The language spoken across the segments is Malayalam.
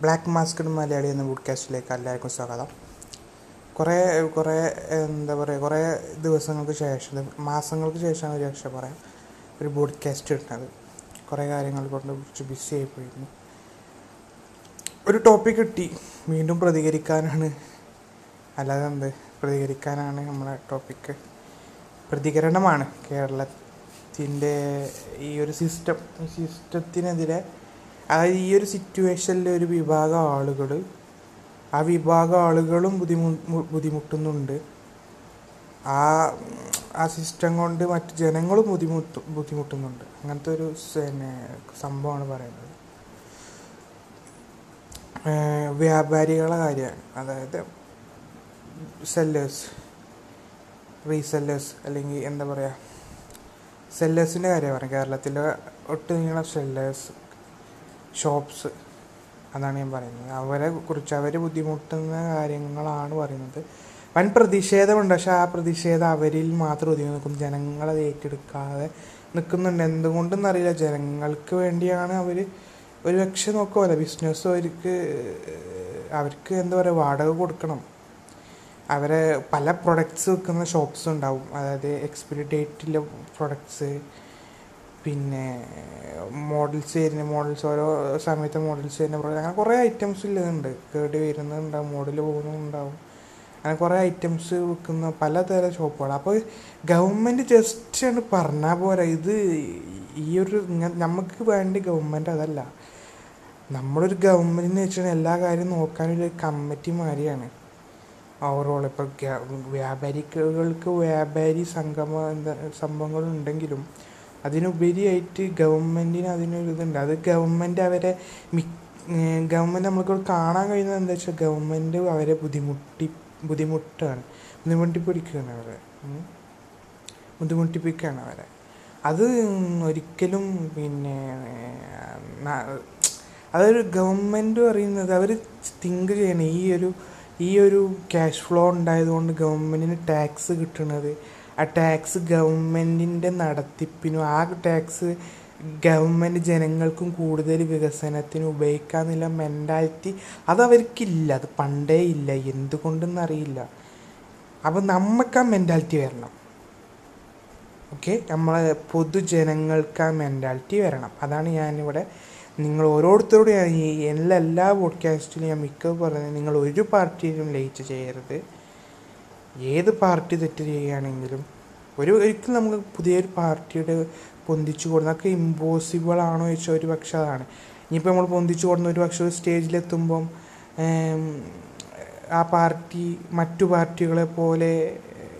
ബ്ലാക്ക് മാസ്കഡ് മലയാളി എന്ന പോഡ്കാസ്റ്റിലേക്ക് എല്ലാവർക്കും സ്വാഗതം. കുറേ കുറേ എന്താ പറയുക കുറേ ദിവസങ്ങൾക്ക് ശേഷം മാസങ്ങൾക്ക് ശേഷമാണ് ഒരു രക്ഷ പറയാം ഒരു പോഡ്കാസ്റ്റ് ഇട്ടത്. കുറേ കാര്യങ്ങൾ കൊണ്ട് കുറച്ച് ബിസി ആയിപ്പോയിരുന്നു ഒരു ടോപ്പിക് കിട്ടി. വീണ്ടും പ്രതികരിക്കാനാണ്. അല്ലാതെ എന്ത്? പ്രതികരിക്കാനാണ് നമ്മളെ ടോപ്പിക്ക് പ്രതികരണമാണ് കേരളത്തിന്റെ ഈ ഒരു സിസ്റ്റം സിസ്റ്റത്തിനെതിരെ അതായത് ഈ ഒരു സിറ്റുവേഷനിലെ ഒരു വിഭാഗം ആളുകൾ ആ വിഭാഗം ആളുകളും ബുദ്ധിമു ബുദ്ധിമുട്ടുന്നുണ്ട്. ആ ആ സിസ്റ്റം കൊണ്ട് മറ്റ് ജനങ്ങളും ബുദ്ധിമുട്ട് ബുദ്ധിമുട്ടുന്നുണ്ട്. അങ്ങനത്തെ ഒരു പിന്നെ സംഭവമാണ് പറയുന്നത്. വ്യാപാരികളെ കാര്യമാണ് അതായത് സെല്ലേഴ്സ് റീസെല്ലേഴ്സ് അല്ലെങ്കിൽ എന്താ പറയുക സെല്ലേഴ്സിന്റെ കാര്യമാണ്. പറയുന്നത് കേരളത്തിലെ ഒട്ടുനീളം സെല്ലേഴ്സ് ഷോപ്സ് അതാണ് ഞാൻ പറയുന്നത്. അവരെ കുറിച്ച് അവർ ബുദ്ധിമുട്ടുന്ന കാര്യങ്ങളാണ് പറയുന്നത്. വൻ പ്രതിഷേധമുണ്ട്. പക്ഷെ ആ പ്രതിഷേധം അവരിൽ മാത്രം ഒതുങ്ങി നിൽക്കും ജനങ്ങളത് ഏറ്റെടുക്കാതെ നിൽക്കുന്നുണ്ട്. എന്തുകൊണ്ടെന്നറിയില്ല ജനങ്ങൾക്ക് വേണ്ടിയാണ് അവർ ഒരു പക്ഷെ നോക്കുമല്ല ബിസിനസ് അവർക്ക് അവർക്ക് എന്താ പറയുക വാടക കൊടുക്കണം. അവരെ പല പ്രൊഡക്ട്സ് വിൽക്കുന്ന ഷോപ്സ് ഉണ്ടാവും. അതായത് എക്സ്പിരി ഡേറ്റിലെ പ്രൊഡക്ട്സ് പിന്നെ മോഡൽസ് വരുന്ന മോഡൽസ് ഓരോ സമയത്ത് മോഡൽസ് വരുന്ന പ്രോഡക്റ്റ് അങ്ങനെ കുറേ ഐറ്റംസ് ഉള്ളതുണ്ട് കേടി വരുന്നുണ്ടാവും മോഡൽ പോകുന്നുണ്ടാവും. അങ്ങനെ കുറേ ഐറ്റംസ് വിൽക്കുന്ന പലതരം ഷോപ്പുകൾ അപ്പോൾ ഗവൺമെന്റ് ജസ്റ്റ് ആണ് പറഞ്ഞാൽ പോരാ ഇത് ഈ ഒരു നമുക്ക് വേണ്ടി ഗവൺമെന്റ് അതല്ല. നമ്മളൊരു ഗവൺമെന്റ് എന്ന് വെച്ചാൽ എല്ലാ കാര്യവും നോക്കാനൊരു കമ്മിറ്റി മാതിരിയാണ് ഓവറോൾ ഇപ്പോൾ വ്യാപാരികൾക്ക് വ്യാപാരി സംഗമ എന്താ സംഭവങ്ങളുണ്ടെങ്കിലും അതിനുപരിയായിട്ട് ഗവൺമെന്റിന് അതിനൊരു ഇതുണ്ട്. അത് ഗവൺമെന്റ് അവരെ മി ഗവൺമെന്റ് നമ്മൾക്കോട് കാണാൻ കഴിയുന്നത് എന്താ വെച്ചാൽ ഗവൺമെന്റ് അവരെ ബുദ്ധിമുട്ടി ബുദ്ധിമുട്ടാണ്. ബുദ്ധിമുട്ടിപ്പിടിക്കുകയാണ് അവരെ. ബുദ്ധിമുട്ടിപ്പിക്കുകയാണ് അവരെ. അത് ഒരിക്കലും പിന്നെ അതൊരു ഗവൺമെന്റ് പറയുന്നത് അവർ തിങ്ക് ചെയ്യണം. ഈ ഒരു ഈ ഒരു ക്യാഷ് ഫ്ലോ ഉണ്ടായതുകൊണ്ട് ഗവൺമെന്റിന് ടാക്സ് കിട്ടുന്നത് ആ ടാക്സ് ഗവൺമെന്റിന്റെ നടത്തിപ്പിനും ആ ടാക്സ് ഗവൺമെന്റ് ജനങ്ങൾക്കും കൂടുതൽ വികസനത്തിന് ഉപയോഗിക്കാന്നുള്ള മെന്റാലിറ്റി അതവർക്കില്ല അത് പണ്ടേ ഇല്ല. എന്തുകൊണ്ടെന്നറിയില്ല അപ്പം നമുക്ക് ആ മെന്റാലിറ്റി വരണം. ഓക്കെ നമ്മളെ പൊതുജനങ്ങൾക്ക് ആ മെന്റാലിറ്റി വരണം. അതാണ് ഞാനിവിടെ നിങ്ങൾ ഓരോരുത്തരോടും എല്ലാ എല്ലാ പോഡ്കാസ്റ്റിലും ഞാൻ മിക്ക പറയുന്നത് നിങ്ങൾ ഒരു പാർട്ടിയിലും ലയിച്ച് ചെയ്യരുത് ഏത് പാർട്ടി തെറ്റ് ചെയ്യുകയാണെങ്കിലും ഒരു ഒരിക്കലും നമുക്ക് പുതിയൊരു പാർട്ടിയുടെ പൊന്തിച്ചു കൂടുന്ന ഇമ്പോസിബിൾ ആണോ ചോദിച്ചാൽ ഒരു പക്ഷെ അതാണ്. ഇനിയിപ്പോൾ നമ്മൾ പൊന്തിച്ചു കൊടുക്കുന്ന ഒരു പക്ഷെ ഒരു സ്റ്റേജിലെത്തുമ്പം ആ പാർട്ടി മറ്റു പാർട്ടികളെ പോലെ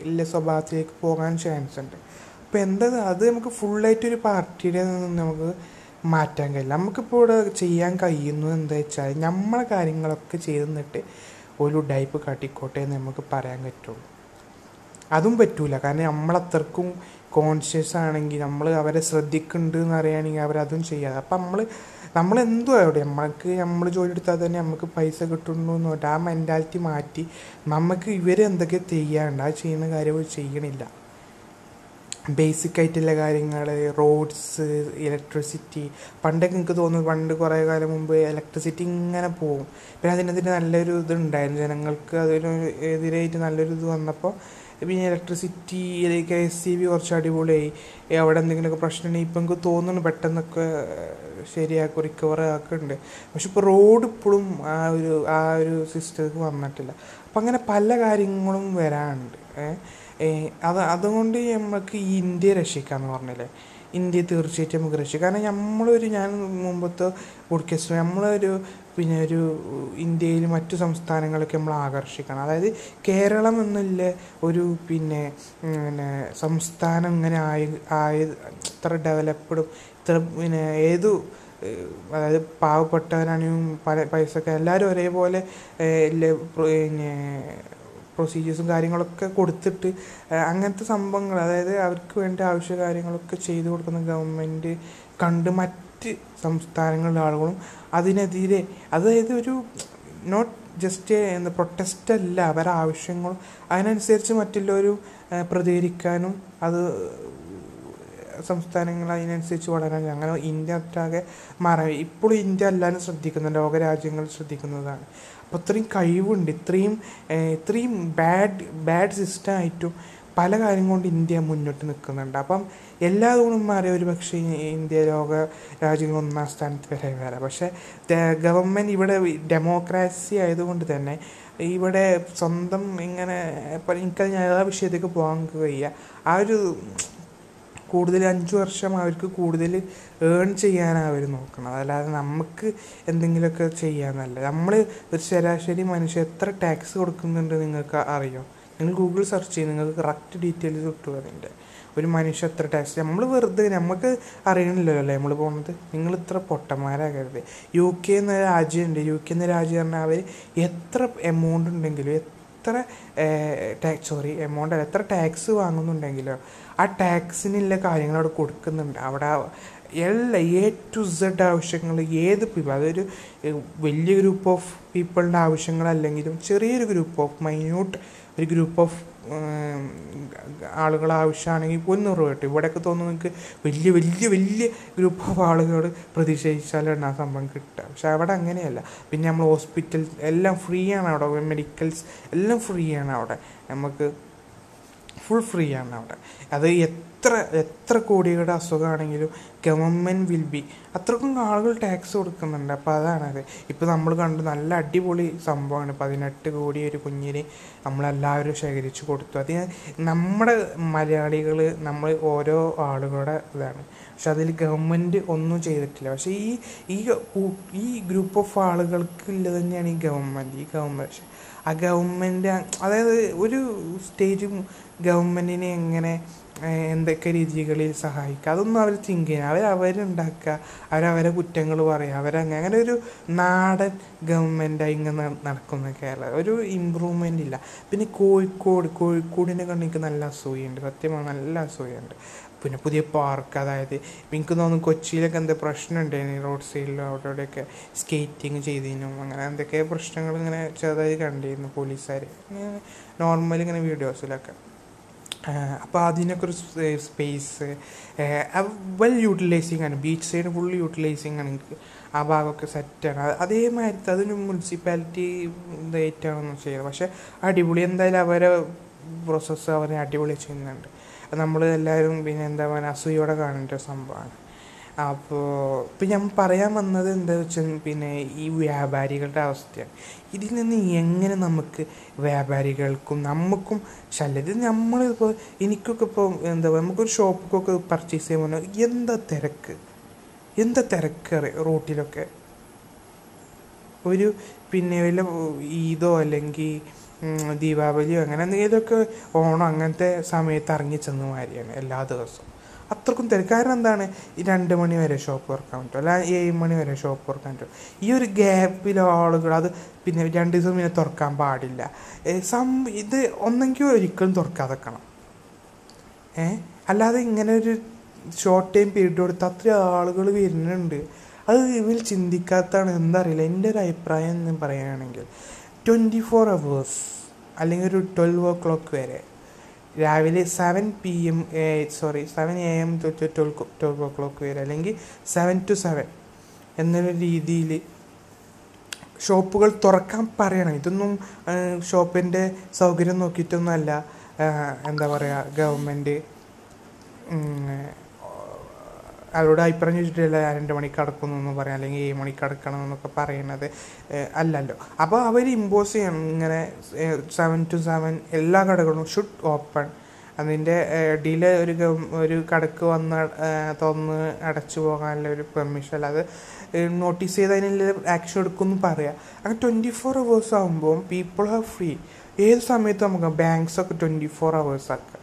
ഇല്ല സ്വഭാവത്തിലേക്ക് പോകാൻ ചാൻസ് ഉണ്ട്. അപ്പോൾ എന്താ അത് നമുക്ക് ഫുള്ളായിട്ട് ഒരു പാർട്ടിയുടെ നിന്ന് നമുക്ക് മാറ്റാൻ കഴിയില്ല. നമുക്കിപ്പോൾ ഇവിടെ ചെയ്യാൻ കഴിയുന്നത് എന്താ വെച്ചാൽ നമ്മളെ കാര്യങ്ങളൊക്കെ ചെയ്തു നിന്നിട്ട് ഒരു ഡൈപ്പ് കാട്ടിക്കോട്ടെ എന്ന് നമുക്ക് പറയാൻ പറ്റുള്ളൂ. അതും പറ്റൂല. കാരണം നമ്മളത്രക്കും കോൺഷ്യസ് ആണെങ്കിൽ നമ്മൾ അവരെ ശ്രദ്ധിക്കുന്നുണ്ട് എന്ന് അറിയുകയാണെങ്കിൽ അവരതും ചെയ്യാതെ അപ്പം നമ്മൾ നമ്മൾ എന്തും അവിടെ നമ്മൾക്ക് നമ്മൾ ജോലി എടുത്താൽ തന്നെ നമുക്ക് പൈസ കിട്ടുന്നു എന്ന് പറഞ്ഞിട്ട് ആ മെന്റാലിറ്റി മാറ്റി നമുക്ക് ഇവരെന്തൊക്കെ ചെയ്യാണ്ട് ആ ചെയ്യുന്ന കാര്യം ചെയ്യണില്ല. ബേസിക് ആയിട്ടുള്ള കാര്യങ്ങൾ റോഡ്സ് ഇലക്ട്രിസിറ്റി. പണ്ടൊക്കെ എനിക്ക് തോന്നുന്നു പണ്ട് കുറേ കാലം മുമ്പ് ഇലക്ട്രിസിറ്റി ഇങ്ങനെ പോകും പിന്നെ അതിനെതിരെ നല്ലൊരു ഇതുണ്ടായിരുന്നു. ജനങ്ങൾക്ക് അതൊരു എതിരായിട്ട് നല്ലൊരു ഇത് വന്നപ്പോൾ പിന്നെ electricity K S E B കുറച്ച് അടിപൊളിയായി. അവിടെ എന്തെങ്കിലുമൊക്കെ പ്രശ്നമുണ്ടെങ്കിൽ ഇപ്പം എനിക്ക് തോന്നുന്നു പെട്ടെന്നൊക്കെ ശരിയാക്കും റിക്കവർ ആക്കുന്നുണ്ട്. പക്ഷെ ഇപ്പോൾ റോഡ് ഇപ്പോഴും ആ ഒരു ആ ഒരു സിസ്റ്റത്തിൽ വന്നിട്ടില്ല. അപ്പം അങ്ങനെ പല കാര്യങ്ങളും വരാനുണ്ട്. അത് അതുകൊണ്ട് നമുക്ക് ഈ ഇന്ത്യയെ രക്ഷിക്കാമെന്ന് പറഞ്ഞില്ലേ? ഇന്ത്യയെ തീർച്ചയായിട്ടും നമുക്ക് രക്ഷിക്കാം. കാരണം നമ്മളൊരു ഞാൻ മുമ്പത്തെ പോഡ്കാസ്റ്റ് നമ്മളൊരു പിന്നെ ഒരു ഇന്ത്യയിൽ മറ്റു സംസ്ഥാനങ്ങളൊക്കെ നമ്മൾ ആകർഷിക്കണം. അതായത് കേരളം എന്നുള്ള ഒരു പിന്നെ പിന്നെ സംസ്ഥാനം ഇങ്ങനെ ആയി ആയത് ഇത്ര ഡെവലപ്ഡും ഇത്ര പിന്നെ ഏതു അതായത് പാവപ്പെട്ടവനാണെങ്കിലും പല പൈസക്ക് എല്ലാവരും ഒരേപോലെ പിന്നെ പ്രൊസീജിയേഴ്സും കാര്യങ്ങളൊക്കെ കൊടുത്തിട്ട് അങ്ങനത്തെ സംഭവങ്ങൾ അതായത് അവർക്ക് വേണ്ട ആവശ്യ കാര്യങ്ങളൊക്കെ ചെയ്തു കൊടുക്കുന്ന ഗവൺമെന്റ് കണ്ട് മറ്റ് സംസ്ഥാനങ്ങളിലെ ആളുകളും അതിനെതിരെ അതായത് ഒരു നോട്ട് ജസ്റ്റ് എന്താ പ്രൊട്ടസ്റ്റ് അല്ല അവരുടെ ആവശ്യങ്ങളും അതിനനുസരിച്ച് മറ്റുള്ളവരും പ്രതികരിക്കാനും അത് സംസ്ഥാനങ്ങൾ അതിനനുസരിച്ച് വളരാൻ അങ്ങനെ ഇന്ത്യ ഒട്ടാകെ മാറാൻ ഇപ്പോഴും ഇന്ത്യ എല്ലാവരും ശ്രദ്ധിക്കുന്നുണ്ട്. ലോകരാജ്യങ്ങൾ ശ്രദ്ധിക്കുന്നതാണ്. അപ്പോൾ ഇത്രയും കഴിവുണ്ട് ഇത്രയും ഇത്രയും ബാഡ് ബാഡ് സിസ്റ്റം ആയിട്ടും പല കാര്യം കൊണ്ട് ഇന്ത്യ മുന്നോട്ട് നിൽക്കുന്നുണ്ട് അപ്പം എല്ലാ ഗുണം മാറിയ ഒരു പക്ഷേ ഇന്ത്യ ലോക രാജ്യങ്ങൾ ഒന്നാം സ്ഥാനത്ത് വരെ വരാം. പക്ഷേ ഗവൺമെന്റ് ഇവിടെ ഡെമോക്രാസി ആയതുകൊണ്ട് തന്നെ ഇവിടെ സ്വന്തം ഇങ്ങനെ ഇപ്പം എനിക്കത് ഞാൻ ആ വിഷയത്തേക്ക് പോകാൻ കഴിയുക ആ ഒരു കൂടുതൽ അഞ്ച് വർഷം അവർക്ക് കൂടുതൽ ഏൺ ചെയ്യാനാണ് അവർ നോക്കുന്നത് അതല്ലാതെ നമുക്ക് എന്തെങ്കിലുമൊക്കെ ചെയ്യാന്നല്ല നമ്മൾ ഒരു ശരാശരി മനുഷ്യൻ എത്ര ടാക്സ് കൊടുക്കുന്നുണ്ട് നിങ്ങൾക്ക് അറിയോ? നിങ്ങൾ ഗൂഗിൾ സെർച്ച് ചെയ്ത് നിങ്ങൾക്ക് കറക്റ്റ് ഡീറ്റെയിൽസ് കിട്ടും അതിന്റെ. ഒരു മനുഷ്യ എത്ര ടാക്സ് നമ്മൾ വെറുതെ നമുക്ക് അറിയണില്ലല്ലോ നമ്മൾ പോകുന്നത് നിങ്ങൾ ഇത്ര പൊട്ടന്മാരാകരുത്. യു കെ എന്ന രാജ്യമുണ്ട്. യു കെ എന്ന രാജ്യം പറഞ്ഞാൽ അവർ എത്ര എമൗണ്ട് ഉണ്ടെങ്കിലും എത്ര ടാക്സ് സോറി എമൗണ്ട് എത്ര ടാക്സ് വാങ്ങുന്നുണ്ടെങ്കിലോ ആ ടാക്സിനുള്ള കാര്യങ്ങൾ അവിടെ കൊടുക്കുന്നുണ്ട്. അവിടെ എല്ലാ എ ടു സെഡ് ആവശ്യങ്ങൾ ഏത് പീപ്പിൾ അതൊരു വലിയ ഗ്രൂപ്പ് ഓഫ് പീപ്പിളിന്റെ ആവശ്യങ്ങളല്ലെങ്കിലും ചെറിയൊരു ഗ്രൂപ്പ് ഓഫ് മൈന്യൂട്ട് ഒരു ഗ്രൂപ്പ് ഓഫ് ആളുകൾ ആവശ്യമാണെങ്കിൽ ഒന്നൂറ് രൂപ കിട്ടും. ഇവിടെയൊക്കെ തോന്നുന്നു നിങ്ങൾക്ക് വലിയ വലിയ വലിയ ഗ്രൂപ്പ് ഓഫ് ആളുകൾ പ്രതിഷേധിച്ചാലാണ് ആ സംഭവം കിട്ടുക. പക്ഷെ അവിടെ അങ്ങനെയല്ല. പിന്നെ നമ്മൾ ഹോസ്പിറ്റൽ എല്ലാം ഫ്രീ ആണ് അവിടെ. മെഡിക്കൽസ് എല്ലാം ഫ്രീ ആണ് അവിടെ. നമുക്ക് ഫുൾ ഫ്രീ ആണ് അവിടെ. അത് എത്ര എത്ര കോടികളുടെ അസുഖമാണെങ്കിലും ഗവൺമെന്റ് വിൽ ബി അത്രക്കും ആളുകൾ ടാക്സ് കൊടുക്കുന്നുണ്ട്. അപ്പോൾ അതാണത് ഇപ്പോൾ നമ്മൾ കണ്ടു നല്ല അടിപൊളി സംഭവമാണ്. പതിനെട്ട് കോടി ഒരു കുഞ്ഞിനെ നമ്മളെല്ലാവരും ശേഖരിച്ച് കൊടുത്തു. അത് നമ്മുടെ മലയാളികൾ നമ്മൾ ഓരോ ആളുകളുടെ ഇതാണ്. പക്ഷെ അതിൽ ഗവൺമെന്റ് ഒന്നും ചെയ്തിട്ടില്ല. പക്ഷേ ഈ ഈ ഈ ഗ്രൂപ്പ് ഓഫ് ആളുകൾക്ക് ഉള്ളത് തന്നെയാണ് ഈ ഗവൺമെന്റ് ഈ ഗവൺമെന്റ് ആ ഗവൺമെന്റ് അതായത് ഒരു സ്റ്റേജും ഗവൺമെന്റിനെ എങ്ങനെ എന്തൊക്കെ രീതികളിൽ സഹായിക്കുക അതൊന്നും അവർ തിങ്ക് ചെയ്യുക അവർ അവരുണ്ടാക്കുക അവരവരെ കുറ്റങ്ങൾ പറയുക അവരങ്ങനെ അങ്ങനെ ഒരു നാടൻ ഗവൺമെന്റായി ഇങ്ങനെ നടക്കുന്ന കേരളം. ഒരു ഇമ്പ്രൂവ്മെന്റ് ഇല്ല. പിന്നെ കോഴിക്കോട് കോഴിക്കോടിനെ കണ്ട് എനിക്ക് നല്ല അസൂയുണ്ട് സത്യമാണ് നല്ല അസൂയുണ്ട് പിന്നെ പുതിയ പാർക്ക് അതായത് എനിക്ക് തോന്നുന്നു കൊച്ചിയിലൊക്കെ എന്താ പ്രശ്നം ഉണ്ടായിരുന്നു റോഡ് സൈഡിലും അവിടെ ഇവിടെയൊക്കെ സ്കേറ്റിങ് ചെയ്തതിനും അങ്ങനെ എന്തൊക്കെ പ്രശ്നങ്ങൾ ഇങ്ങനെ ചെറുതായി കണ്ടിരുന്നു പോലീസുകാർ നോർമൽ ഇങ്ങനെ വീഡിയോസിലൊക്കെ അപ്പോൾ അതിനൊക്കെ ഒരു സ്പേസ് വെൽ യൂട്ടിലൈസിങ് ആണ്. ബീച്ച് സൈഡ് ഫുൾ യൂട്ടിലൈസിങ് ആണ് എനിക്ക്. ആ ഭാഗമൊക്കെ സെറ്റാണ് അതേമാതിരി അതിന് മുനിസിപ്പാലിറ്റി ഇതായിട്ടാണെന്ന് ചെയ്യുന്നത് പക്ഷേ അടിപൊളി എന്തായാലും അവരെ പ്രോസസ്സ് അവരെ അടിപൊളി ചെയ്യുന്നുണ്ട്. നമ്മൾ എല്ലാവരും പിന്നെ എന്താ പറയുക അസൂയോടെ കാണേണ്ട ഒരു സംഭവമാണ്. അപ്പോൾ ഇപ്പം ഞാൻ പറയാൻ വന്നത് എന്താ വെച്ചാൽ പിന്നെ ഈ വ്യാപാരികളുടെ അവസ്ഥയാണ്. ഇതിൽ നിന്ന് എങ്ങനെ നമുക്ക് വ്യാപാരികൾക്കും നമുക്കും ശല്യം? ഇത് നമ്മളിപ്പോൾ എനിക്കൊക്കെ ഇപ്പോൾ എന്താ പറയുക നമുക്കൊരു ഷോപ്പിക്കൊക്കെ പർച്ചേസ് ചെയ്യുമ്പോൾ എന്താ തിരക്ക്? എന്താ തിരക്ക് റോട്ടിലൊക്കെ? ഒരു പിന്നെ വല്ല ഈദോ അല്ലെങ്കിൽ ദീപാവലിയോ അങ്ങനെ എന്തെങ്കിലുമൊക്കെ ഓണം അങ്ങനത്തെ സമയത്ത് ഇറങ്ങി ചെന്ന മാതിരിയാണ് എല്ലാ ദിവസവും. അത്രക്കും തിരക്ക്. കാരണം എന്താണ്? ഈ രണ്ട് മണി വരെ ഷോപ്പ് തുറക്കാൻ പറ്റും. അല്ല ഏഴ് മണി വരെ ഷോപ്പ് തുറക്കാൻ പറ്റും. ഈ ഒരു ഗ്യാപ്പിൽ ആളുകൾ അത് പിന്നെ രണ്ട് ദിവസം പിന്നെ തുറക്കാൻ പാടില്ല. സം ഇത് ഒന്നെങ്കിൽ ഒരിക്കലും തുറക്കാതെക്കണം ഏ അല്ലാതെ ഇങ്ങനെ ഒരു ഷോർട്ട് ടൈം പീരീഡ് കൊടുത്ത് അത്ര ആളുകൾ വരുന്നുണ്ട്. അത് ഇവർ ചിന്തിക്കാത്തതാണ്. എന്താ അറിയില്ല. എന്റെ ഒരു അഭിപ്രായം എന്ന് പറയുകയാണെങ്കിൽ ട്വന്റി ഫോർ അവേഴ്സ് അല്ലെങ്കിൽ ഒരു ട്വൽവ് ഓ ക്ലോക്ക് വരെ. രാവിലെ seven P M sorry seven A M തൊട്ട് ട്വൽവ് ട്വൽവ് ഓ ക്ലോക്ക് വരെ അല്ലെങ്കിൽ സെവൻ ടു സെവൻ എന്നൊരു രീതിയിൽ ഷോപ്പുകൾ തുറക്കാൻ പറയണം. ഇതൊന്നും ഷോപ്പിന്റെ സൗകര്യം നോക്കിയിട്ടൊന്നുമല്ല. എന്താ പറയുക ഗവൺമെന്റ് അവരോട് അഭിപ്രായം ചോദിച്ചിട്ടില്ല ഞാൻ രണ്ട് മണിക്ക് അടക്കുന്നു എന്ന് പറയാം അല്ലെങ്കിൽ ഏഴ് മണിക്ക് അടക്കണം എന്നൊക്കെ പറയുന്നത് അല്ലല്ലോ. അപ്പോൾ അവർ ഇമ്പോസ് ചെയ്യണം ഇങ്ങനെ സെവൻ ടു സെവൻ എല്ലാ കടകളും ഷുഡ് ഓപ്പൺ അതിന്റെ ഡീല ഒരു ഒരു കടക്ക് വന്ന് തന്ന് അടച്ചു പോകാനുള്ള ഒരു പെർമിഷൻ അല്ലാതെ നോട്ടീസ് ചെയ്ത് അതിനുള്ള ആക്ഷൻ എടുക്കുമെന്ന് പറയാം. അങ്ങനെ ട്വന്റി ഫോർ അവേഴ്സ് ആകുമ്പോൾ പീപ്പിൾ ഹാവ് ഫ്രീ ഏത് സമയത്ത് നമുക്ക് ബാങ്ക്സ് ഒക്കെ ട്വന്റി ഫോർ അവേഴ്സ് ആക്കാം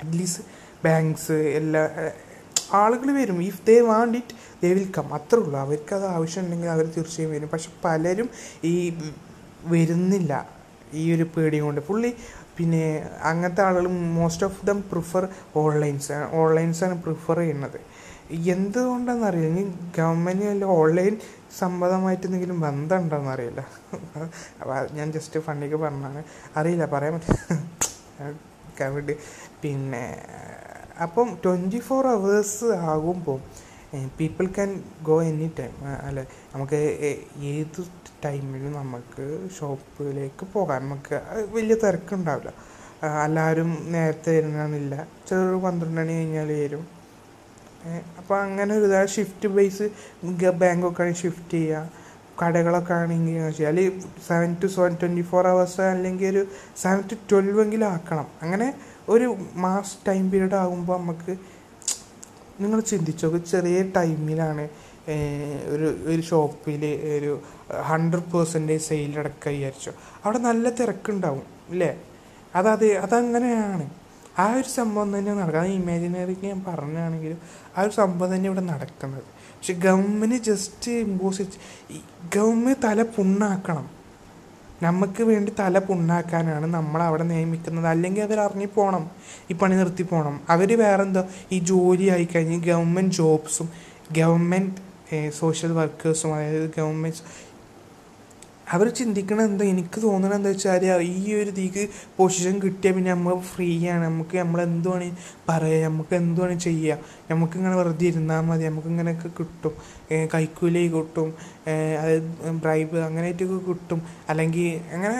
അറ്റ്ലീസ്റ്റ് ബാങ്ക്സ് എല്ലാ ആളുകൾ വരും. If they want it they will come അത്രേ ഉള്ളൂ. അവർക്ക് അത് ആവശ്യമുണ്ടെങ്കിൽ അവർ തീർച്ചയായും വരും. പക്ഷെ പലരും ഈ വരുന്നില്ല. ഈ ഒരു പേടി കൊണ്ട്. പുള്ളി പിന്നെ അങ്ങനത്തെ ആളുകൾ most of them prefer onlines ഓൺലൈൻസാണ് prefer ചെയ്യുന്നത്. എന്തുകൊണ്ടാണെന്ന് അറിയില്ല ഇനി ഗവൺമെന്റ് വല്ല ഓൺലൈൻ സംബന്ധമായിട്ട് എന്തെങ്കിലും ബന്ധം ഉണ്ടോയെന്ന് അറിയില്ല ഞാൻ ജസ്റ്റ് ഫണ്ടിക്ക് പറഞ്ഞാണ് അറിയില്ല പറയാൻ പറ്റില്ല. പിന്നെ അപ്പം ട്വന്റി ഫോർ അവേഴ്സ് ആകുമ്പോൾ people can go any time അല്ലെ നമുക്ക് ഏത് ടൈമിലും നമുക്ക് ഷോപ്പിലേക്ക് പോകാം. നമുക്ക് വലിയ തിരക്കുണ്ടാവില്ല. എല്ലാവരും നേരത്തെ വരുന്നില്ല ചെറു പന്ത്രണ്ട് മണി കഴിഞ്ഞാൽ വരും. അപ്പോൾ അങ്ങനെ ഒരു ഇതാ ഷിഫ്റ്റ് ബേസ് ബാങ്കൊക്കെ ആണെങ്കിൽ ഷിഫ്റ്റ് ചെയ്യുക കടകളൊക്കെ ആണെങ്കിൽ ചെയ്യുക അല്ലെങ്കിൽ seven to seven twenty four hours അല്ലെങ്കിൽ ഒരു സെവൻ ടു ട്വൽവ് എങ്കിലും ആക്കണം. അങ്ങനെ ഒരു മാസ് ടൈം പീരീഡ് ആകുമ്പോൾ നമുക്ക് നിങ്ങൾ ചിന്തിച്ചോ ചെറിയ ടൈമിലാണ് ഒരു ഒരു ഷോപ്പിൽ ഒരു ഹൺഡ്രഡ് പേഴ്സന്റേജ് സെയിൽ അടക്കം വിചാരിച്ചോ. അവിടെ നല്ല തിരക്കുണ്ടാവും ഇല്ലേ അതത് അതങ്ങനെയാണ്. ആ ഒരു സംഭവം തന്നെ നടക്കുക അത് ഞാൻ പറഞ്ഞാണെങ്കിലും ആ ഒരു സംഭവം തന്നെ ഇവിടെ നടക്കുന്നത്. പക്ഷെ ഗവൺമെന്റ് ജസ്റ്റ് ഇമ്പോസ് ഗവൺമെന്റ് തല പുണ്ണാക്കണം. നമുക്ക് വേണ്ടി തല പുണ്ണാക്കാനാണ് നമ്മൾ അവിടെ നിയമിക്കുന്നത്. അല്ലെങ്കിൽ അവർ ഇറങ്ങിപ്പോകണം ഈ പണി നിർത്തി പോകണം അവർ വേറെന്തോ ഈ ജോലി ആയിക്കഴിഞ്ഞ് ഗവൺമെന്റ് ജോബ്സും ഗവൺമെന്റ് സോഷ്യൽ വർക്കേഴ്സും അതായത് ഗവൺമെന്റ് അവർ ചിന്തിക്കണത് എന്താ? എനിക്ക് തോന്നണത് എന്താ വെച്ചാൽ ഈ ഒരു ഇതിക്ക് പൊസിഷൻ കിട്ടിയാൽ പിന്നെ നമ്മൾ ഫ്രീ ആണ്. നമുക്ക് നമ്മൾ എന്തുവാണ് പറയാം. നമുക്ക് എന്തുവാണ് ചെയ്യാം. നമുക്ക് ഇങ്ങനെ വെറുതെ ഇരുന്നാൽ മതി. നമുക്ക് ഇങ്ങനെയൊക്കെ കിട്ടും. കൈക്കൂലി കിട്ടും. അതായത് ബ്രൈബ് അങ്ങനെയായിട്ടൊക്കെ കിട്ടും. അല്ലെങ്കിൽ അങ്ങനെ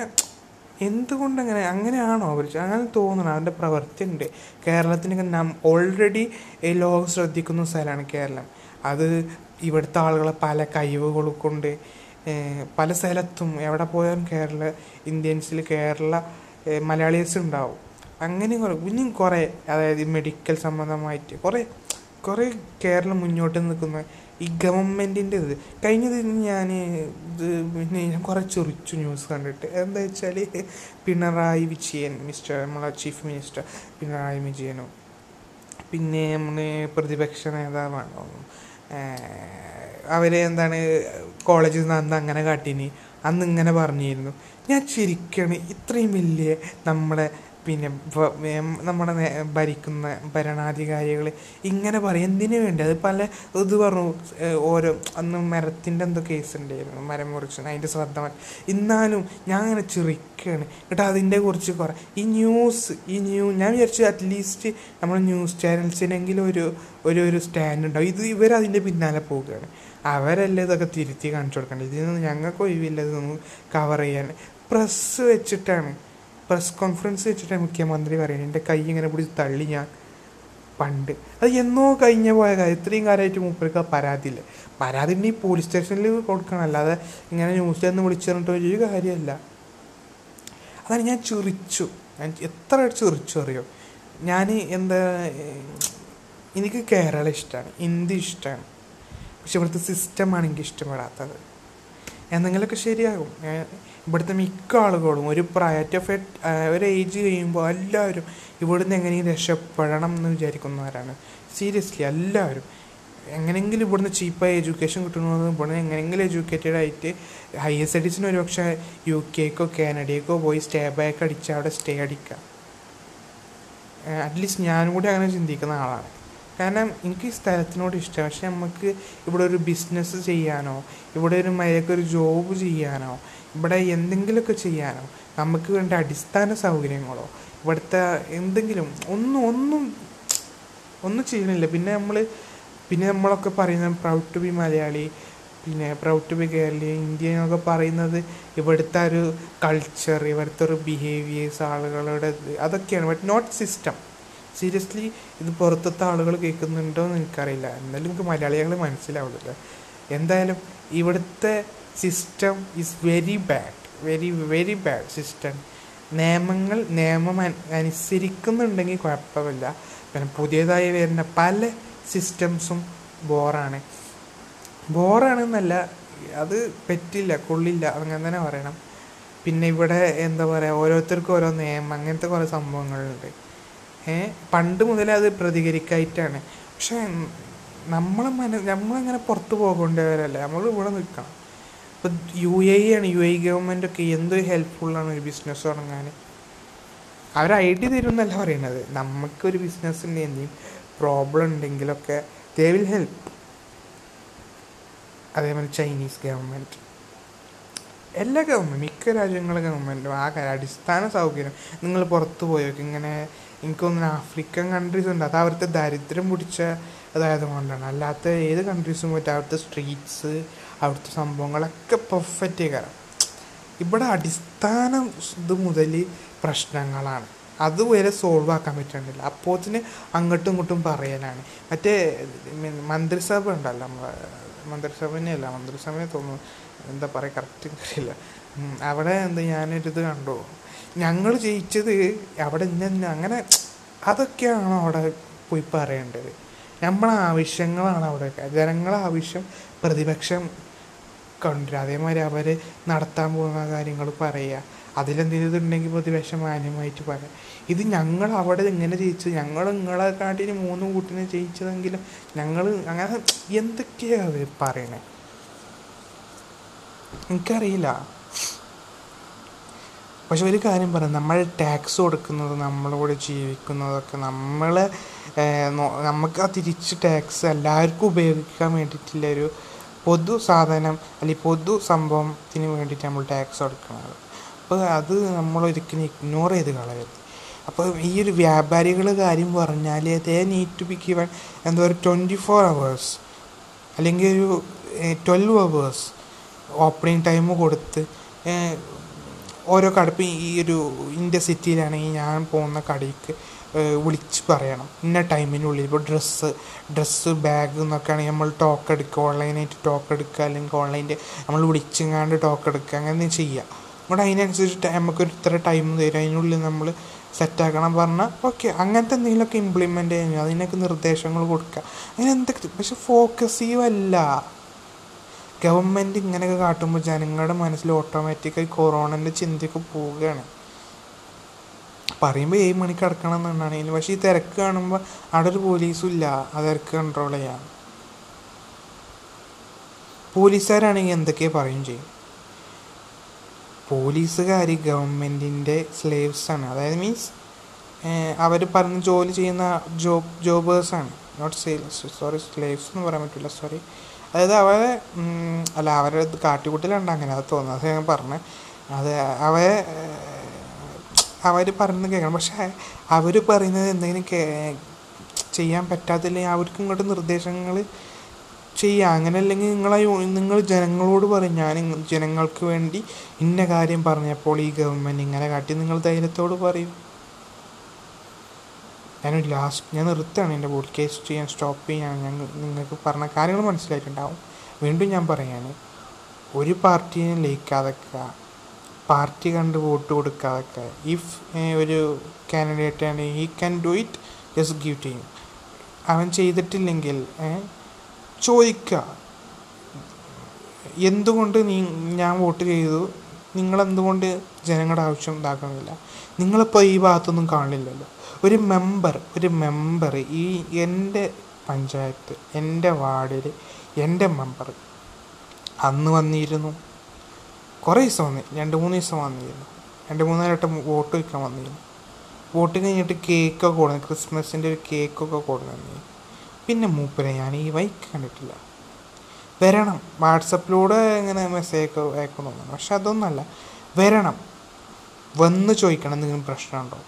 എന്തുകൊണ്ട് അങ്ങനെ? അങ്ങനെയാണോ അവർ അങ്ങനെ തോന്നണം അവന്റെ പ്രവൃത്തി ഉണ്ട്. കേരളത്തിനൊക്കെ നാം ഓൾറെഡി ലോകം ശ്രദ്ധിക്കുന്ന സ്ഥലമാണ് കേരളം. അത് ഇവിടുത്തെ ആളുകളെ പല കഴിവുകൾ കൊണ്ട് പല സ്ഥലത്തും എവിടെ പോയാലും കേരള ഇന്ത്യൻസിൽ കേരള മലയാളീസ് ഉണ്ടാവും. അങ്ങനെ കുറേ ഇനിയും കുറേ അതായത് മെഡിക്കൽ സംബന്ധമായിട്ട് കുറേ കുറേ കേരളം മുന്നോട്ട് നിൽക്കുന്ന. ഈ ഗവൺമെന്റിന്റെ ഇത്. കഴിഞ്ഞത് ഞാൻ ഇത് പിന്നെ ഞാൻ കുറേ ചെറിച്ചു ന്യൂസ് കണ്ടിട്ട്. എന്താ വെച്ചാൽ പിണറായി വിജയൻ മിസ്റ്റർ നമ്മളെ ചീഫ് മിനിസ്റ്റർ പിണറായി വിജയനും. പിന്നെ നമ്മൾ പ്രതിപക്ഷ നേതാവാണ് അവർ എന്താണ് കോളേജിൽ നിന്ന് അന്ന് അങ്ങനെ കാട്ടിനി. അന്ന് ഇങ്ങനെ പറഞ്ഞിരുന്നു. ഞാൻ ചിരിക്കാണ് ഇത്രയും വലിയ നമ്മളെ പിന്നെ നമ്മുടെ ഭരിക്കുന്ന ഭരണാധികാരികൾ ഇങ്ങനെ പറയും. എന്തിനു വേണ്ടി? അത് പല ഇത് പറഞ്ഞു. ഓരോ അന്ന് മരത്തിന്റെ എന്തോ കേസ് ഉണ്ടായിരുന്നു. മരം മുറിച്ച് അതിന്റെ ശ്രദ്ധ ഇന്നാലും ഞാൻ അങ്ങനെ ചിറിക്കുകയാണ് കേട്ടോ അതിന്റെ കുറിച്ച് കുറേ. ഈ ന്യൂസ് ഈ ന്യൂ ഞാൻ വിചാരിച്ചു അറ്റ്ലീസ്റ്റ് നമ്മുടെ ന്യൂസ് ചാനൽസിനെങ്കിലും ഒരു ഒരു ഒരു സ്റ്റാൻഡ് ഉണ്ടാവും. ഇത് ഇവരതിന്റെ പിന്നാലെ പോവുകയാണ്. അവരല്ലേ ഇതൊക്കെ തിരുത്തി കാണിച്ചു കൊടുക്കേണ്ടത് ഇതിനൊന്നും ഞങ്ങൾക്ക് ഒഴിവില്ല ഇതൊന്നും കവർ ചെയ്യാൻ. പ്രസ് വെച്ചിട്ടാണ്. പ്രസ് കോൺഫറൻസ് വെച്ചിട്ടാണ് മുഖ്യമന്ത്രി പറയുന്നത്. എന്റെ കൈ ഇങ്ങനെ പിടിച്ച് തള്ളി ഞാൻ. പണ്ട്. അത് എന്നോ കഴിഞ്ഞ പോയ കാര്യം. ഇത്രയും കാലമായിട്ട് മൂപ്പർക്ക് പരാതിയില്ല പരാതി ഉണ്ടെങ്കിൽ പോലീസ് സ്റ്റേഷനിൽ കൊടുക്കണം. അല്ലാതെ ഇങ്ങനെ ന്യൂസിൽ നിന്ന് വിളിച്ചു പറഞ്ഞിട്ട് ഒരു കാര്യമല്ല. അതാണ് ഞാൻ ചിറിച്ചു. ഞാൻ എത്ര ചിറിച്ചു അറിയോ? ഞാൻ എന്താ എനിക്ക് കേരള ഇഷ്ടമാണ്. ഇന്ത്യ ഇഷ്ടമാണ്. പക്ഷെ ഇവിടുത്തെ സിസ്റ്റമാണ് എനിക്ക് ഇഷ്ടപ്പെടാത്തത്. എന്തെങ്കിലുമൊക്കെ ശരിയാകും. ഇവിടുത്തെ മിക്ക ആളുകളും ഒരു പ്രയറ്റ് ഓഫ് ഒരു ഏജ് കഴിയുമ്പോൾ എല്ലാവരും ഇവിടുന്ന് എങ്ങനെയും രക്ഷപ്പെടണം എന്ന് വിചാരിക്കുന്നവരാണ്. സീരിയസ്ലി എല്ലാവരും. എങ്ങനെയെങ്കിലും ഇവിടുന്ന് ചീപ്പായി എഡ്യൂക്കേഷൻ കിട്ടണമെന്ന് ഇവിടുന്ന് എങ്ങനെയെങ്കിലും എഡ്യൂക്കേറ്റഡ് ആയിട്ട് ഹയർ സ്റ്റഡീസിന് ഒരു പക്ഷേ യു കെക്കോ കാനഡയ്ക്കോ പോയി സ്റ്റേ ബാക്ക് അടിച്ച് അവിടെ സ്റ്റേ അടിക്കുക. അറ്റ്ലീസ്റ്റ് ഞാനും കൂടി അങ്ങനെ ചിന്തിക്കുന്ന ആളാണ്. കാരണം എനിക്ക് ഈ സ്ഥലത്തിനോട് ഇഷ്ടം. പക്ഷെ നമുക്ക് ഇവിടെ ഒരു ബിസിനസ് ചെയ്യാനോ ഇവിടെ ഒരു മര്യാദയ്ക്ക് ഒരു ജോബ് ചെയ്യാനോ ഇവിടെ എന്തെങ്കിലുമൊക്കെ ചെയ്യാനോ നമുക്ക് വേണ്ട അടിസ്ഥാന സൗകര്യങ്ങളോ ഇവിടുത്തെ എന്തെങ്കിലും ഒന്നും ഒന്നും ഒന്നും ചെയ്യണില്ല. പിന്നെ നമ്മൾ പിന്നെ നമ്മളൊക്കെ പറയുന്നത് പ്രൗഡ് ടു ബി മലയാളി പിന്നെ proud to be Keraliya India എന്നൊക്കെ പറയുന്നത് ഇവിടുത്തെ ഒരു കൾച്ചർ ഇവിടുത്തെ ഒരു ബിഹേവിയേഴ്സ് ആളുകളുടെ അതൊക്കെയാണ്. ബട്ട് നോട്ട് സിസ്റ്റം സീരിയസ്ലി ഇത് പുറത്തത്തെ ആളുകൾ കേൾക്കുന്നുണ്ടോ എന്ന് എനിക്കറിയില്ല. എന്നാലും എനിക്ക് മലയാളികൾ മനസ്സിലാവുന്നില്ല എന്തായാലും ഇവിടുത്തെ system is very bad very very bad system നിയമങ്ങൾ നിയമം അനുസരിക്കുന്നുണ്ടെങ്കിൽ കുഴപ്പമില്ല. പിന്നെ പുതിയതായി വരുന്ന പല സിസ്റ്റംസും ബോറാണ്. ബോറാണെന്നല്ല അത് പറ്റില്ല കൊള്ളില്ല അങ്ങനെ തന്നെ പറയണം. പിന്നെ ഇവിടെ എന്താ പറയുക ഓരോരുത്തർക്കും ഓരോ നിയമം അങ്ങനത്തെ കുറേ സംഭവങ്ങളുണ്ട്. പണ്ട് മുതലേ അത് പ്രതികരിക്കായിട്ടാണ്. പക്ഷേ നമ്മൾ മന നമ്മളങ്ങനെ പുറത്ത് പോകേണ്ടവരല്ല. നമ്മൾ ഇവിടെ നിൽക്കണം ഇപ്പം യു എ ആണ് യു എ ഗവൺമെന്റ് ഒക്കെ എന്തൊരു ഹെൽപ്ഫുള്ളാണ് ഒരു ബിസിനസ് തുടങ്ങാൻ. അവർ ഐഡിയ തരും എന്നല്ല പറയണത്. നമുക്കൊരു ബിസിനസ്സിന്റെ എന്തെങ്കിലും പ്രോബ്ലം ഉണ്ടെങ്കിലൊക്കെ ദേ വിൽ ഹെൽപ്പ് അതേപോലെ ചൈനീസ് ഗവൺമെന്റ് എല്ലാ ഗവൺമെന്റ് മിക്ക രാജ്യങ്ങളുടെ ഗവൺമെന്റും ആ അടിസ്ഥാന സൗകര്യം. നിങ്ങൾ പുറത്ത് പോയൊക്കെ ഇങ്ങനെ എനിക്ക് തോന്നുന്നു ആഫ്രിക്കൻ കൺട്രീസ് ഉണ്ട്. അത് അവിടുത്തെ ദരിദ്രം പിടിച്ച അതായത് കൊണ്ടാണ്. അല്ലാത്ത ഏത് കൺട്രീസും പോയിട്ട് അവിടുത്തെ സ്ട്രീറ്റ്സ് അവിടുത്തെ സംഭവങ്ങളൊക്കെ പെർഫെക്റ്റ് കാരണം ഇവിടെ അടിസ്ഥാന ഇത് മുതൽ പ്രശ്നങ്ങളാണ്. അതുവരെ സോൾവ് ആക്കാൻ പറ്റുന്നില്ല അപ്പോത്തിന് അങ്ങോട്ടും ഇങ്ങോട്ടും പറയാനാണ് മറ്റേ മന്ത്രിസഭ ഉണ്ടല്ലോ മന്ത്രിസഭ തന്നെയല്ല മന്ത്രിസഭയെ തോന്നുന്നു. എന്താ പറയുക കറക്റ്റ് അറിയില്ല അവിടെ എന്താ ഞാനൊരിത് കണ്ടു. ഞങ്ങൾ ജയിച്ചത് അവിടെ ഇന്ന അങ്ങനെ അതൊക്കെയാണ് അവിടെ പോയി പറയേണ്ടത്? നമ്മളെ ആവശ്യങ്ങളാണ് അവിടെ ജനങ്ങളെ ആവശ്യം പ്രതിപക്ഷം കൊണ്ടുവരിക അതേമാതിരി അവർ നടത്താൻ പോകുന്ന കാര്യങ്ങൾ പറയുക. അതിലെന്തെങ്കിലും പ്രതിപക്ഷം മാന്യമായിട്ട് പറയാം. ഇത് ഞങ്ങൾ അവിടെ ഇങ്ങനെ ജയിച്ചത് ഞങ്ങൾ നിങ്ങളെ കാട്ടിന് മൂന്ന് കൂട്ടിനെ ജയിച്ചതെങ്കിലും ഞങ്ങൾ അങ്ങനെ എന്തൊക്കെയാണ് പറയണേ? എനിക്കറിയില്ല. പക്ഷെ ഒരു കാര്യം പറയാം. നമ്മൾ ടാക്സ് കൊടുക്കുന്നത് നമ്മളോട് ജീവിക്കുന്നതൊക്കെ നമ്മൾ നമുക്ക് ആ തിരിച്ച് ടാക്സ് എല്ലാവർക്കും ഉപയോഗിക്കാൻ വേണ്ടിയിട്ടുള്ള ഒരു പൊതു സാധനം അല്ലെങ്കിൽ പൊതു സംഭവത്തിന് വേണ്ടിയിട്ട് നമ്മൾ ടാക്സ് കൊടുക്കുന്നത്. അപ്പോൾ അത് നമ്മൾ ഒരിക്കലും ഇഗ്നോർ ചെയ്ത് കളയരുത്. അപ്പോൾ ഈ ഒരു വ്യാപാരികൾ കാര്യം പറഞ്ഞാൽ they need to be given എന്താ ഒരു ട്വന്റി ഫോർ അവേഴ്സ് അല്ലെങ്കിൽ ഒരു ട്വൽവ് അവേഴ്സ് ഓപ്പണിംഗ് ടൈം കൊടുത്ത് ഓരോ കട ഇപ്പം ഈ ഒരു ഇന്ത്യ സിറ്റിയിലാണെങ്കിൽ ഞാൻ പോകുന്ന കടയ്ക്ക് വിളിച്ച് പറയണം. ഇന്ന ടൈമിനുള്ളിൽ ഇപ്പോൾ ഡ്രസ്സ് ഡ്രസ്സ് ബാഗ് എന്നൊക്കെ ആണെങ്കിൽ നമ്മൾ ടോക്ക് എടുക്കുക ഓൺലൈനായിട്ട് ടോക്ക് എടുക്കുക അല്ലെങ്കിൽ ഓൺലൈനിൽ നമ്മൾ വിളിച്ചെങ്ങാണ്ട് ടോക്ക് എടുക്കുക അങ്ങനെ ചെയ്യുക. ഇവിടെ അതിനനുസരിച്ച് നമുക്കൊരു ഇത്ര ടൈം തരും. അതിനുള്ളിൽ നമ്മൾ സെറ്റാക്കണം പറഞ്ഞാൽ ഓക്കെ അങ്ങനത്തെ എന്തെങ്കിലുമൊക്കെ ഇംപ്ലിമെന്റ് ചെയ്യുക. അതിനൊക്കെ നിർദ്ദേശങ്ങൾ കൊടുക്കുക. അങ്ങനെ എന്തൊക്കെ പക്ഷെ ഫോക്കസീവ് ഗവൺമെന്റ് ഇങ്ങനെയൊക്കെ കാട്ടുമ്പോൾ ജനങ്ങളുടെ മനസ്സിൽ ഓട്ടോമാറ്റിക്കായി കൊറോണന്റെ ചിന്തയൊക്കെ പോവുകയാണ്. പറയുമ്പോൾ ഏഴ് മണിക്ക് അടക്കണം എന്നുണ്ടാണ് ഇനി പക്ഷേ ഈ തിരക്ക് കാണുമ്പോൾ അവിടെ ഒരു പോലീസും ഇല്ല. ആ തിരക്ക് കൺട്രോൾ ചെയ്യാൻ. പോലീസുകാരാണെങ്കിൽ എന്തൊക്കെയോ പറയും ചെയ്യും? പോലീസുകാർ ഗവൺമെന്റിന്റെ ആണ്. അതായത് മീൻസ് അവർ പറഞ്ഞ് ജോലി ചെയ്യുന്ന ജോബ് ജോബേഴ്സാണ് നോട്ട് സെയിൽസ് സോറി സ്ലേവ്സ് എന്ന് പറയാൻ പറ്റില്ല സോറി അതായത് അവരെ അല്ല അവരെ കാട്ടിക്കൂട്ടിലുണ്ട് അങ്ങനെ അത് തോന്നുന്നത് ഞാൻ പറഞ്ഞത് അത് അവരെ അവർ പറയുന്നത് കേൾക്കണം. പക്ഷേ അവർ പറയുന്നത് എന്തെങ്കിലും ചെയ്യാൻ പറ്റാത്തില്ലെങ്കിൽ അവർക്ക് ഇങ്ങോട്ട് നിർദ്ദേശങ്ങൾ ചെയ്യുക അങ്ങനെ അല്ലെങ്കിൽ നിങ്ങളെ നിങ്ങൾ ജനങ്ങളോട് പറയും ഞാൻ ജനങ്ങൾക്ക് വേണ്ടി ഇന്ന കാര്യം പറഞ്ഞപ്പോൾ ഈ ഗവൺമെന്റ് ഇങ്ങനെ കാട്ടി നിങ്ങൾ ധൈര്യത്തോട് പറയും. ഞാൻ ലാസ്റ്റ് ഞാൻ നിർത്തുകയാണ് എന്റെ പോഡ്കാസ്റ്റ് ചെയ്യാൻ സ്റ്റോപ്പ് ചെയ്യാൻ ഞാൻ നിങ്ങൾക്ക് പറഞ്ഞ കാര്യങ്ങൾ മനസ്സിലായിട്ടുണ്ടാവും. വീണ്ടും ഞാൻ പറയാണ് ഒരു പാർട്ടിയെ ലയിക്കാതൊക്കെ പാർട്ടി കണ്ട് വോട്ട് കൊടുക്കാതൊക്കെ ഇഫ് ഒരു കാൻഡിഡേറ്റ് ആണ് he can do it just give to അവൻ ചെയ്തിട്ടില്ലെങ്കിൽ ചോദിക്കുക. എന്തുകൊണ്ട് നീ ഞാൻ വോട്ട് ചെയ്തു? നിങ്ങളെന്തുകൊണ്ട് ജനങ്ങളുടെ ആവശ്യം ഇതാക്കണില്ല നിങ്ങളിപ്പോൾ ഈ ഭാഗത്തൊന്നും കാണില്ലല്ലോ. ഒരു മെമ്പർ ഒരു മെമ്പർ ഈ എന്റെ പഞ്ചായത്ത് എന്റെ വാർഡിൽ എന്റെ മെമ്പർ അന്ന് വന്നിരുന്നു. കുറേ ദിവസം വന്നി രണ്ട് മൂന്ന് ദിവസം വന്നിരുന്നു. രണ്ട് മൂന്നാലായിട്ട് വോട്ട് വയ്ക്കാൻ വന്നിരുന്നു. വോട്ട് കഴിഞ്ഞിട്ട് കേക്കൊക്കെ കൊടുന്നു ക്രിസ്മസിന്റെ ഒരു കേക്കൊക്കെ തന്നിരുന്നു. പിന്നെ മൂപ്പരെ ഞാൻ ഈ വൈക്ക് കണ്ടിട്ടില്ല. വരണം. വാട്സപ്പിലൂടെ ഇങ്ങനെ മെസ്സേജ് ഒക്കെ അയക്കും പക്ഷെ അതൊന്നുമല്ല വരണം. വന്ന് ചോദിക്കണം എന്തെങ്കിലും പ്രശ്നമുണ്ടോ?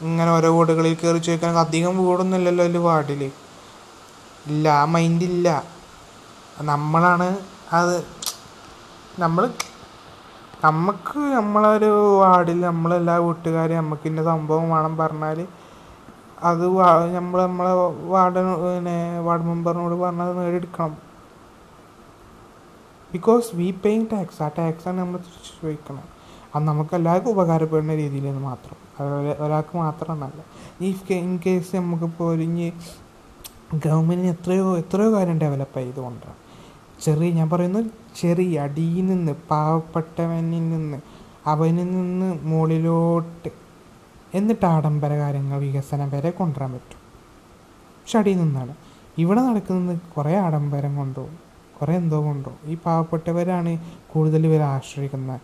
ഇങ്ങനെ ഓരോ വീടുകളിൽ കയറി ചോദിക്കാൻ അധികം വീടൊന്നുമില്ലല്ലോ അതിൽ വാർഡിൽ ഇല്ല ആ ഇല്ല. നമ്മളാണ് അത് നമ്മൾ നമുക്ക് നമ്മളൊരു വാർഡിൽ നമ്മളെല്ലാ വീട്ടുകാരും നമുക്ക് ഇന്ന സംഭവം വേണം പറഞ്ഞാൽ അത് നമ്മൾ നമ്മളെ വാർഡ് പിന്നെ വാർഡ് മെമ്പറിനോട് പറഞ്ഞത് നേടിയെടുക്കണം. ബിക്കോസ് വി പേയിങ് ടാക്സ് ആ ടാക്സാണ് നമ്മൾ തിരിച്ചു ചോദിക്കണം അത് നമുക്ക് എല്ലാവർക്കും ഉപകാരപ്പെടുന്ന രീതിയിൽ മാത്രം. അതുപോലെ ഒരാ- ഒരാൾക്ക് മാത്രമെന്നല്ല ഈ ഇൻ കേസ് നമുക്കിപ്പോൾ ഒരുങ്ങി ഗവൺമെന്റിന് എത്രയോ എത്രയോ കാര്യം ഡെവലപ്പ് ചെയ്തുകൊണ്ടാണ് ചെറിയ ഞാൻ പറയുന്നു ചെറിയ അടിയിൽ നിന്ന് പാവപ്പെട്ടവനിൽ നിന്ന് അവനിൽ നിന്ന് മുകളിലോട്ട് എന്നിട്ട് ആഡംബര കാര്യങ്ങൾ വികസനം വരെ കൊണ്ടുവരാൻ പറ്റും. പക്ഷെ അടിയിൽ നിന്നാണ്. ഇവിടെ നടക്കുന്നത് കുറേ ആഡംബരം കൊണ്ടോ കുറേ എന്തോ കൊണ്ടോ. ഈ പാവപ്പെട്ടവരാണ് കൂടുതൽ ഇവർ ആശ്രയിക്കുന്നത്.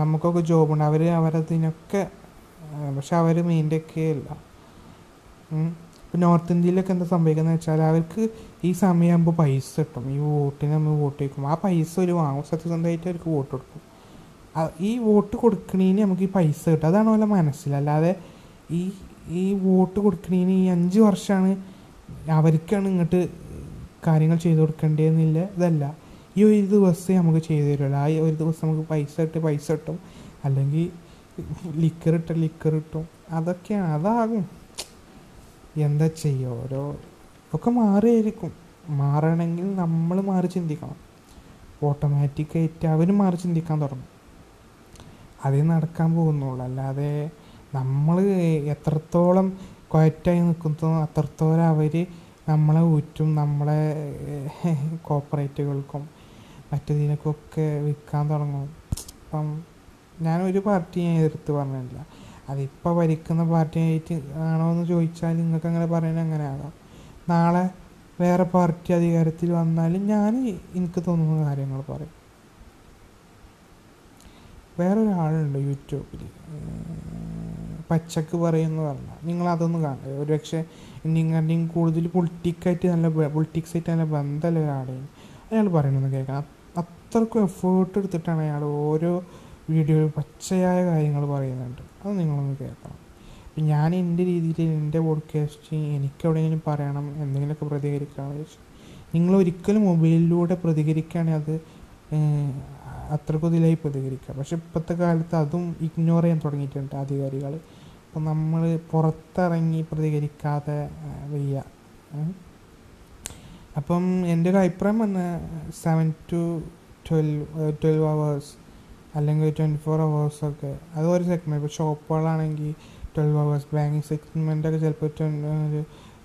നമുക്കൊക്കെ ജോബുണ്ട് അവർ അവരതിനൊക്കെ പക്ഷെ അവർ മെയിന്റൊക്കെയല്ല ഇപ്പോൾ ഇപ്പം നോർത്ത് ഇന്ത്യയിലൊക്കെ എന്താ സംഭവിക്കുന്നത് വെച്ചാൽ അവർക്ക് ഈ സമയമാകുമ്പോൾ പൈസ കിട്ടും. ഈ വോട്ടിന് നമ്മൾ വോട്ട് ചെയ്യും ആ പൈസ ഒരു വാങ്ങും. സത്യസന്ധമായിട്ട് അവർക്ക് വോട്ട് കൊടുക്കും. ഈ വോട്ട് കൊടുക്കണേന് നമുക്ക് ഈ പൈസ കിട്ടും. അതാണ് പോലെ മനസ്സിലല്ലാതെ ഈ ഈ വോട്ട് കൊടുക്കണേന് ഈ അഞ്ച് വർഷമാണ് അവർക്കാണ് ഇങ്ങോട്ട് കാര്യങ്ങൾ ചെയ്തു കൊടുക്കേണ്ടതെന്നില്ല. ഇതല്ല. ഈ ഒരു ദിവസം നമുക്ക് ചെയ്തു തരുള്ളൂ. ആ ഒരു ദിവസം നമുക്ക് പൈസ ഇട്ട് പൈസ കിട്ടും. അല്ലെങ്കിൽ ലിക്കർ ഇട്ട ലിക്കർ കിട്ടും. അതൊക്കെയാണ്. അതാകും. എന്താ ചെയ്യുക? ഓരോ ഒക്കെ മാറിയായിരിക്കും. മാറണമെങ്കിൽ നമ്മൾ മാറി ചിന്തിക്കണം. ഓട്ടോമാറ്റിക്കായിട്ട് അവർ മാറി ചിന്തിക്കാൻ തുടങ്ങും. അതേ നടക്കാൻ പോകുന്നുള്ളൂ. അല്ലാതെ നമ്മൾ എത്രത്തോളം ക്വയറ്റായി നിൽക്കുന്നോ അത്രത്തോളം അവർ നമ്മളെ ഊറ്റും നമ്മളെ കോപ്പറേറ്റുകൾക്കും മറ്റേതിനൊക്കെ വിൽക്കാൻ തുടങ്ങും. അപ്പം ഞാൻ ഒരു പാർട്ടി ഞാൻ എതിർത്ത് പറഞ്ഞില്ല അതിപ്പോൾ ഭരിക്കുന്ന പാർട്ടിയായിട്ട് ആണോ എന്ന് ചോദിച്ചാൽ നിങ്ങൾക്ക് അങ്ങനെ പറയുന്നത് അങ്ങനെ ആകാം. നാളെ വേറെ പാർട്ടി അധികാരത്തിൽ വന്നാലും ഞാൻ എനിക്ക് തോന്നുന്ന കാര്യങ്ങൾ പറയും. വേറൊരാളുണ്ട് യൂട്യൂബിൽ പച്ചക്ക് പറയുന്നതല്ല അതൊന്ന് കാണുക ഒരു പക്ഷേ നിങ്ങളുടെയും കൂടുതൽ പൊളിറ്റിക്കായിട്ട് നല്ല പൊളിറ്റിക്സായിട്ട് നല്ല ബന്ധമുള്ള ഒരാളെയും അയാൾ പറയണമെന്ന് കേൾക്കാം. അത്രക്കും എഫേർട്ട് എടുത്തിട്ടാണ് അയാൾ ഓരോ വീഡിയോ പച്ചയായ കാര്യങ്ങൾ പറയുന്നുണ്ട്. അത് നിങ്ങളൊന്ന് കേൾക്കണം. ഇപ്പം ഞാൻ എന്റെ രീതിയിൽ എന്റെ പോഡ്കാസ്റ്റ് എനിക്ക് എവിടെയെങ്കിലും പറയണം എന്തെങ്കിലുമൊക്കെ പ്രതികരിക്കാമെന്ന് വെച്ചാൽ നിങ്ങൾ ഒരിക്കലും മൊബൈലിലൂടെ പ്രതികരിക്കുകയാണെങ്കിൽ അത് അത്രക്കും ഇതിലായി പ്രതികരിക്കുക പക്ഷെ ഇപ്പോഴത്തെ കാലത്ത് അതും ഇഗ്നോർ ചെയ്യാൻ തുടങ്ങിയിട്ടുണ്ട് അധികാരികൾ. അപ്പം നമ്മൾ പുറത്തിറങ്ങി പ്രതികരിക്കാതെ വയ്യ. അപ്പം എന്റെ ഒരു അഭിപ്രായം വന്ന് seven to twelve twelve hours അല്ലെങ്കിൽ ട്വന്റി ഫോർ അവേഴ്സൊക്കെ അത് ഒരു സെഗ്മെന്റ് ഇപ്പോൾ ഷോപ്പുകളാണെങ്കിൽ ട്വൽവ് അവേഴ്സ് ബാങ്കിങ് സെഗ്മെന്റൊക്കെ ചിലപ്പോൾ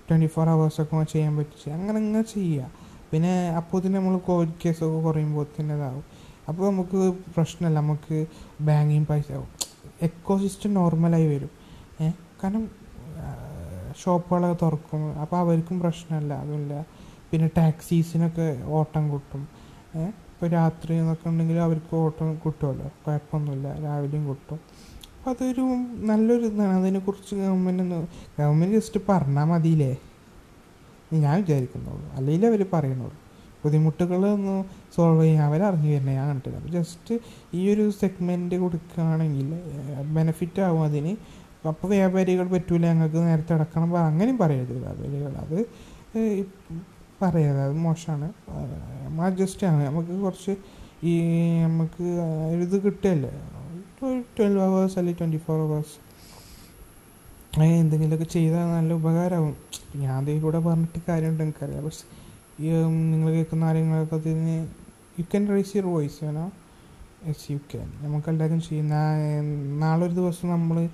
ട്വന്റി ഫോർ അവേഴ്സൊക്കെ ചെയ്യാൻ പറ്റും. അങ്ങനെ ഇങ്ങനെ ചെയ്യുക പിന്നെ അപ്പോൾ തന്നെ നമ്മൾ കോവിഡ് കേസൊക്കെ കുറയുമ്പോൾ തന്നെ ഇതാവും. അപ്പോൾ നമുക്ക് പ്രശ്നമല്ല. നമുക്ക് ബാങ്കിങ് പൈസ എക്കോ സിസ്റ്റം നോർമലായി വരും. കാരണം ഷോപ്പുകളൊക്കെ തുറക്കും. അപ്പോൾ അവർക്കും പ്രശ്നമല്ല. അതുമില്ല. പിന്നെ ടാക്സീസിനൊക്കെ ഓട്ടം കിട്ടും. ഇപ്പോൾ രാത്രി എന്നൊക്കെ ഉണ്ടെങ്കിൽ അവർക്ക് ഓട്ടം കിട്ടുമല്ലോ. കുഴപ്പമൊന്നുമില്ല. രാവിലെയും കിട്ടും. അപ്പോൾ അതൊരു നല്ലൊരു ഇതാണ്. അതിനെക്കുറിച്ച് ഗവൺമെന്റ് ഗവൺമെന്റ് ജസ്റ്റ് പറഞ്ഞാൽ മതിയില്ലേ? ഞാൻ വിചാരിക്കുന്നുള്ളൂ. അല്ലെങ്കിൽ അവർ പറയുന്നുള്ളൂ ബുദ്ധിമുട്ടുകളൊന്ന് സോൾവ് ചെയ്യാൻ അവരറിഞ്ഞു വരണേ. ഞാൻ കണ്ടിട്ടില്ല. ജസ്റ്റ് ഈ ഒരു സെഗ്മെന്റ് കൊടുക്കുകയാണെങ്കിൽ ബെനിഫിറ്റ് ആവും അതിന്. അപ്പോൾ വ്യാപാരികൾ പറ്റൂല ഞങ്ങൾക്ക് നേരത്തെ അടക്കണം. അങ്ങനെയും പറയരുത് വ്യാപാരികൾ. അത് പറയരുത്. അത് മോശമാണ്. അഡ്ജസ്റ്റ് ആണ്. നമുക്ക് കുറച്ച് ഈ നമുക്ക് ഇത് കിട്ടുകയല്ലേ? ട്വൽവ് അവേഴ്സ് അല്ലെങ്കിൽ ട്വന്റി ഫോർ അവേഴ്സ്. എന്തെങ്കിലുമൊക്കെ ചെയ്താൽ നല്ല ഉപകാരമാവും. ഞാൻ അതിൽ കൂടെ പറഞ്ഞിട്ട് കാര്യമുണ്ട് എനിക്കറിയാം. പക്ഷെ ഈ നിങ്ങൾ കേൾക്കുന്ന കാര്യങ്ങളൊക്കെ അതിന് you can raise your voice വേണോ എസ് യു ക്യാൻ നമുക്കെല്ലാവരും ചെയ്യുന്ന നാളെ ഒരു ദിവസം നമ്മൾ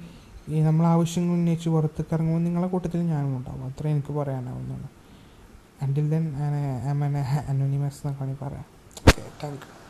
ഈ നമ്മൾ ആവശ്യങ്ങൾ ഉന്നയിച്ച് പുറത്തേക്ക് ഇറങ്ങുമ്പോൾ നിങ്ങളെ കൂട്ടത്തിൽ ഞാനും ഉണ്ടാവും. അത്ര എനിക്ക് പറയാനാവുന്നുള്ളൂ. അൻഡിൽ ദെൻ എം അനോണിമസ് എന്നൊക്കെ പറയാം. Thank you